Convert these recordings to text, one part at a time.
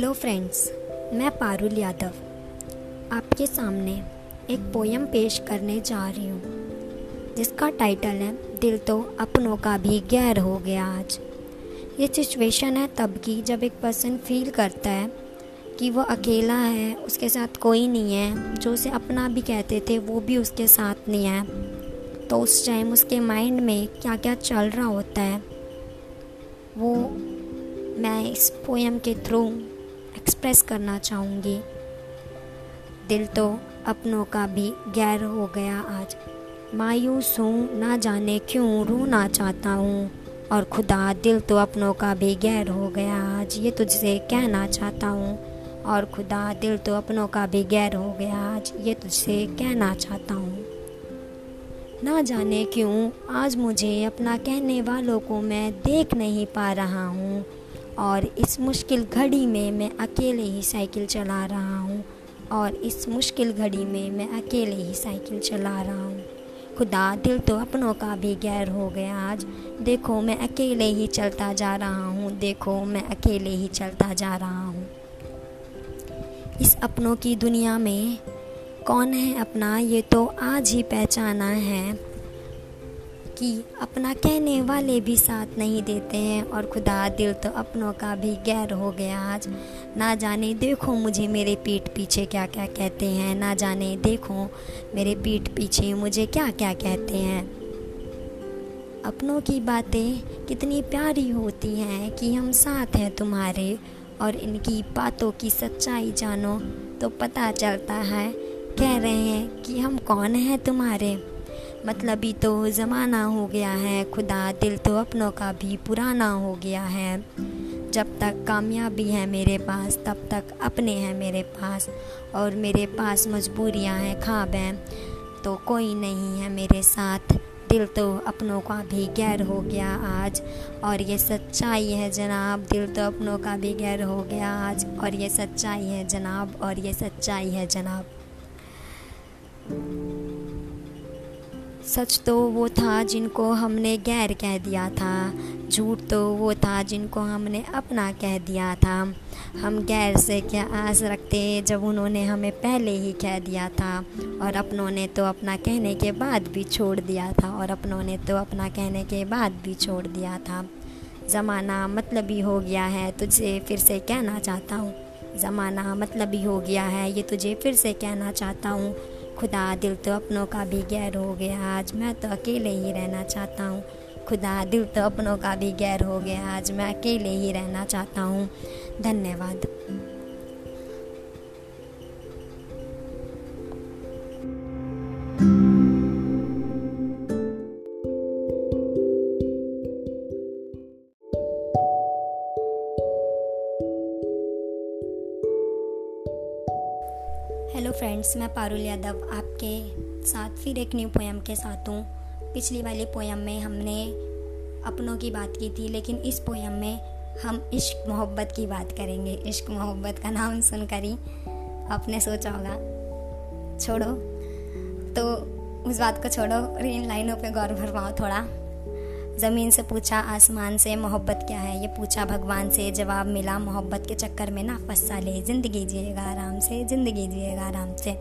Hello friends, मैं पारुल यादव आपके सामने एक पोयम पेश करने जा रही हूँ, जिसका टाइटल है, दिल तो अपनों का भी गैर हो गया आज। ये सिचुएशन है तब की जब एक पर्सन फील करता है कि वो अकेला है, उसके साथ कोई नहीं है, जो उसे अपना भी कहते थे, वो भी उसके साथ नहीं है। तो उस टाइम उसके माइंड में क्या क्या चल रहा होता है, वो मैं इस पोएम के थ्रू एक्सप्रेस करना चाहूँगी। दिल तो अपनों का भी गैर हो गया आज। मायूस हूँ, ना जाने क्यों रोना चाहता हूँ। और खुदा, दिल तो अपनों का भी गैर हो गया आज। ये तुझसे कहना चाहता हूँ। और खुदा, दिल तो अपनों का भी गैर हो गया आज। ये तुझसे कहना चाहता हूँ। ना जाने क्यों आज मुझे अपना कहने वालों को मैं देख नहीं पा रहा हूँ। और इस मुश्किल घड़ी में मैं अकेले ही साइकिल चला रहा हूँ और इस मुश्किल घड़ी में मैं अकेले ही साइकिल चला रहा हूँ। खुदा, दिल तो अपनों का भी गैर हो गया आज। देखो, मैं अकेले ही चलता जा रहा हूँ। देखो, मैं अकेले ही चलता जा रहा हूँ। इस अपनों की दुनिया में कौन है अपना? ये तो आज ही पहचाना है। कि अपना कहने वाले भी साथ नहीं देते हैं। और खुदा दिल तो अपनों का भी गैर हो गया आज। ना जाने देखो मुझे मेरे पीठ पीछे क्या क्या कहते हैं। ना जाने देखो मेरे पीठ पीछे मुझे क्या क्या कहते हैं। अपनों की बातें कितनी प्यारी होती हैं कि हम साथ हैं तुम्हारे। और इनकी बातों की सच्चाई जानो तो पता चलता है। कह रहे हैं कि हम कौन हैं तुम्हारे? मतलबी तो ज़माना हो गया है, खुदा दिल तो अपनों का भी पुराना हो गया है। जब तक कामयाबी है मेरे पास, तब तक अपने हैं मेरे पास, और मेरे पास मजबूरियाँ हैं, ख्वाब हैं। तो कोई नहीं है मेरे साथ। दिल तो अपनों का भी गैर हो गया आज, और ये सच्चाई है जनाब। दिल तो अपनों का भी गैर हो गया आज, और ये सच्चाई है जनाब, और ये सच्चाई है जनाब। सच तो वो था जिनको हमने गैर कह दिया था, झूठ तो वो था जिनको हमने अपना कह दिया था। हम गैर से क्या आस रखते जब उन्होंने हमें पहले ही कह दिया था और अपनों ने तो अपना कहने के बाद भी छोड़ दिया था और अपनों ने तो अपना कहने के बाद भी छोड़ दिया था। ज़माना मतलबी हो गया है, तुझे फिर से कहना चाहता हूँ। ज़माना मतलबी हो गया है, ये तुझे फिर से कहना चाहता हूँ। खुदा दिल तो अपनों का भी गैर हो गया। आज मैं तो अकेले ही रहना चाहता हूँ। खुदा दिल तो अपनों का भी गैर हो गया। आज मैं अकेले ही रहना चाहता हूँ। धन्यवाद। हेलो फ्रेंड्स मैं पारुल यादव आपके साथ फिर एक न्यू पोएम के साथ हूँ। पिछली वाली पोएम में हमने अपनों की बात की थी, लेकिन इस पोएम में हम इश्क मोहब्बत की बात करेंगे। इश्क मोहब्बत का नाम सुनकर ही आपने सोचा होगा, छोड़ो। तो उस बात को छोड़ो, इन लाइनों पे गौर भरवाओ थोड़ा। ज़मीन से पूछा, आसमान से, मोहब्बत क्या है? ये पूछा, भगवान से जवाब मिला, मोहब्बत के चक्कर में ना फंसा ले ज़िंदगी जिएगा आराम से, ज़िंदगी जिएगा आराम से।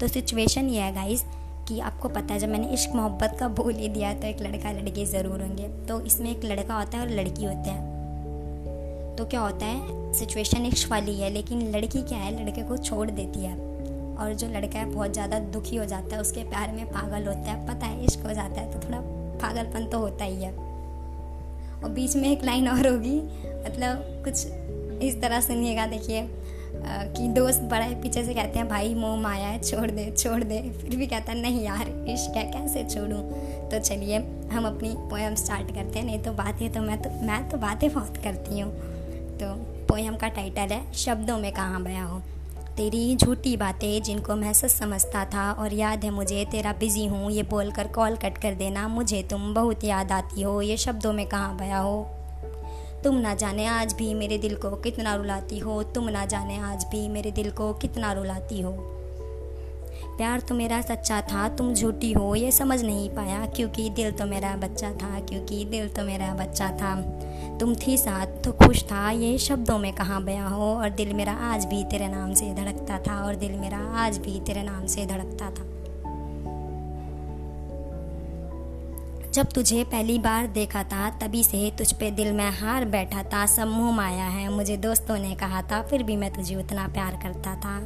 तो सिचुएशन ये है गाइस कि आपको पता है, जब मैंने इश्क, मोहब्बत का बोल ही दिया तो एक लड़का, लड़की ज़रूर होंगे। तो इसमें एक लड़का होता है और लड़की होते हैं। तो क्या होता है सिचुएशन इश्क वाली है, लेकिन लड़की क्या है, लड़के को छोड़ देती है। और जो लड़का है, बहुत ज़्यादा दुखी हो जाता है, उसके प्यार में पागल होता है, पता है, इश्क हो जाता है तो थोड़ा पागलपन तो होता ही है। और बीच में एक लाइन और होगी मतलब कुछ इस तरह सुनिएगा, देखिए कि दोस्त बड़ा है, पीछे से कहते हैं, भाई, मोह माया है, छोड़ दे छोड़ दे। फिर भी कहता है, नहीं यार, इश्क है, कैसे छोड़ूं? तो चलिए, हम अपनी पोएम स्टार्ट करते हैं। नहीं तो बातें तो मैं तो मैं तो बातें बहुत करती हूँ। तो पोएम का टाइटल है, शब्दों में कहाँ बया हो? तेरी झूठी बातें जिनको मैं सच समझता था और याद है मुझे, तेरा बिज़ी हूँ, ये बोलकर कॉल कट कर देना, मुझे तुम बहुत याद आती हो, ये शब्दों में कहाँ बया हो? तुम ना जाने आज भी मेरे दिल को कितना रुलाती हो, तुम ना जाने आज भी मेरे दिल को कितना रुलाती हो। प्यार तो मेरा सच्चा था, तुम झूठी हो, ये समझ नहीं पाया, क्योंकि दिल तो मेरा बच्चा था, क्योंकि दिल तो मेरा बच्चा था। तुम थी साथ तो खुश था, ये शब्दों में कहाँ बया हो, और दिल मेरा आज भी तेरे नाम से धड़कता था, और दिल मेरा आज भी तेरे नाम से धड़कता था। जब तुझे पहली बार देखा था, तभी से तुझ पे दिल में हार बैठा था, सब मुँह माया है, मुझे दोस्तों ने कहा था, फिर भी मैं तुझे उतना प्यार करता था।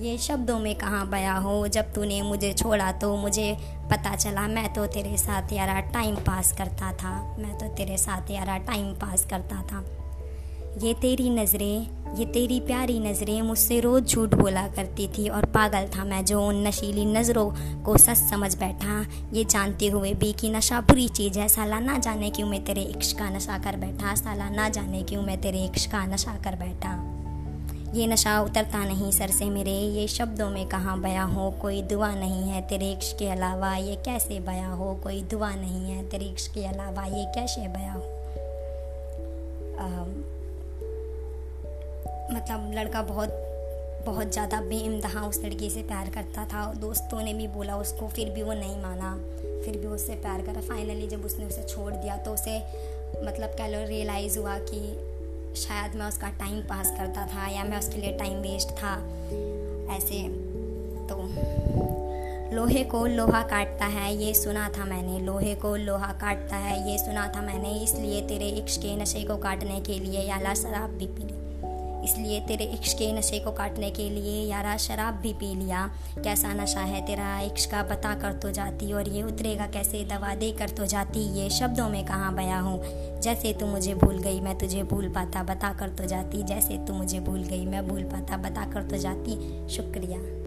ये शब्दों में कहाँ बया हो? जब तूने मुझे छोड़ा तो मुझे पता चला, मैं तो तेरे साथ यारा टाइम पास करता था। मैं तो तेरे साथ यारा टाइम पास करता था। ये तेरी नज़रें, ये तेरी प्यारी नज़रें मुझसे रोज़ झूठ बोला करती थी और पागल था मैं जो उन नशीली नज़रों को सच समझ बैठा। ये जानते हुए भी कि नशा बुरी चीज़ है। साला ना जाने क्यों मैं तेरे इक्श का नशा कर बैठा। साला ना जाने क्यों मैं तेरे इक्श का नशा कर बैठा। ये नशा उतरता नहीं सर से मेरे। ये शब्दों में कहाँ बया हो? कोई दुआ नहीं है तेरे के अलावा। ये कैसे बया हो? कोई दुआ नहीं है तेरे के अलावा। ये कैसे बया हो? मतलब लड़का बहुत बहुत ज़्यादा बेइंतहा उस लड़की से प्यार करता था। दोस्तों ने भी बोला उसको, फिर भी वो नहीं माना। फिर भी उससे प्यार करा। फाइनली जब उसने उसे छोड़ दिया तो उसे मतलब कह लो रियलाइज़ हुआ कि शायद मैं उसका टाइम पास करता था या मैं उसके लिए टाइम वेस्ट था, ऐसे। तो लोहे को लोहा काटता है, ये सुना था मैंने। लोहे को लोहा काटता है, ये सुना था मैंने। इसलिए तेरे इश्क के नशे को काटने के लिए या ला शराब भी पी ली इसलिए तेरे इश्क के नशे को काटने के लिए यारा शराब भी पी लिया। कैसा नशा है तेरा इश्क का? पता कर तो जाती और ये उतरेगा कैसे? दवा दे कर तो जाती। ये शब्दों में कहाँ बया हूँ? जैसे तू मुझे भूल गई, मैं तुझे भूल पाता। बता कर तो जाती। जैसे तू मुझे भूल गई, मैं भूल पाता। बता कर तो जाती। शुक्रिया।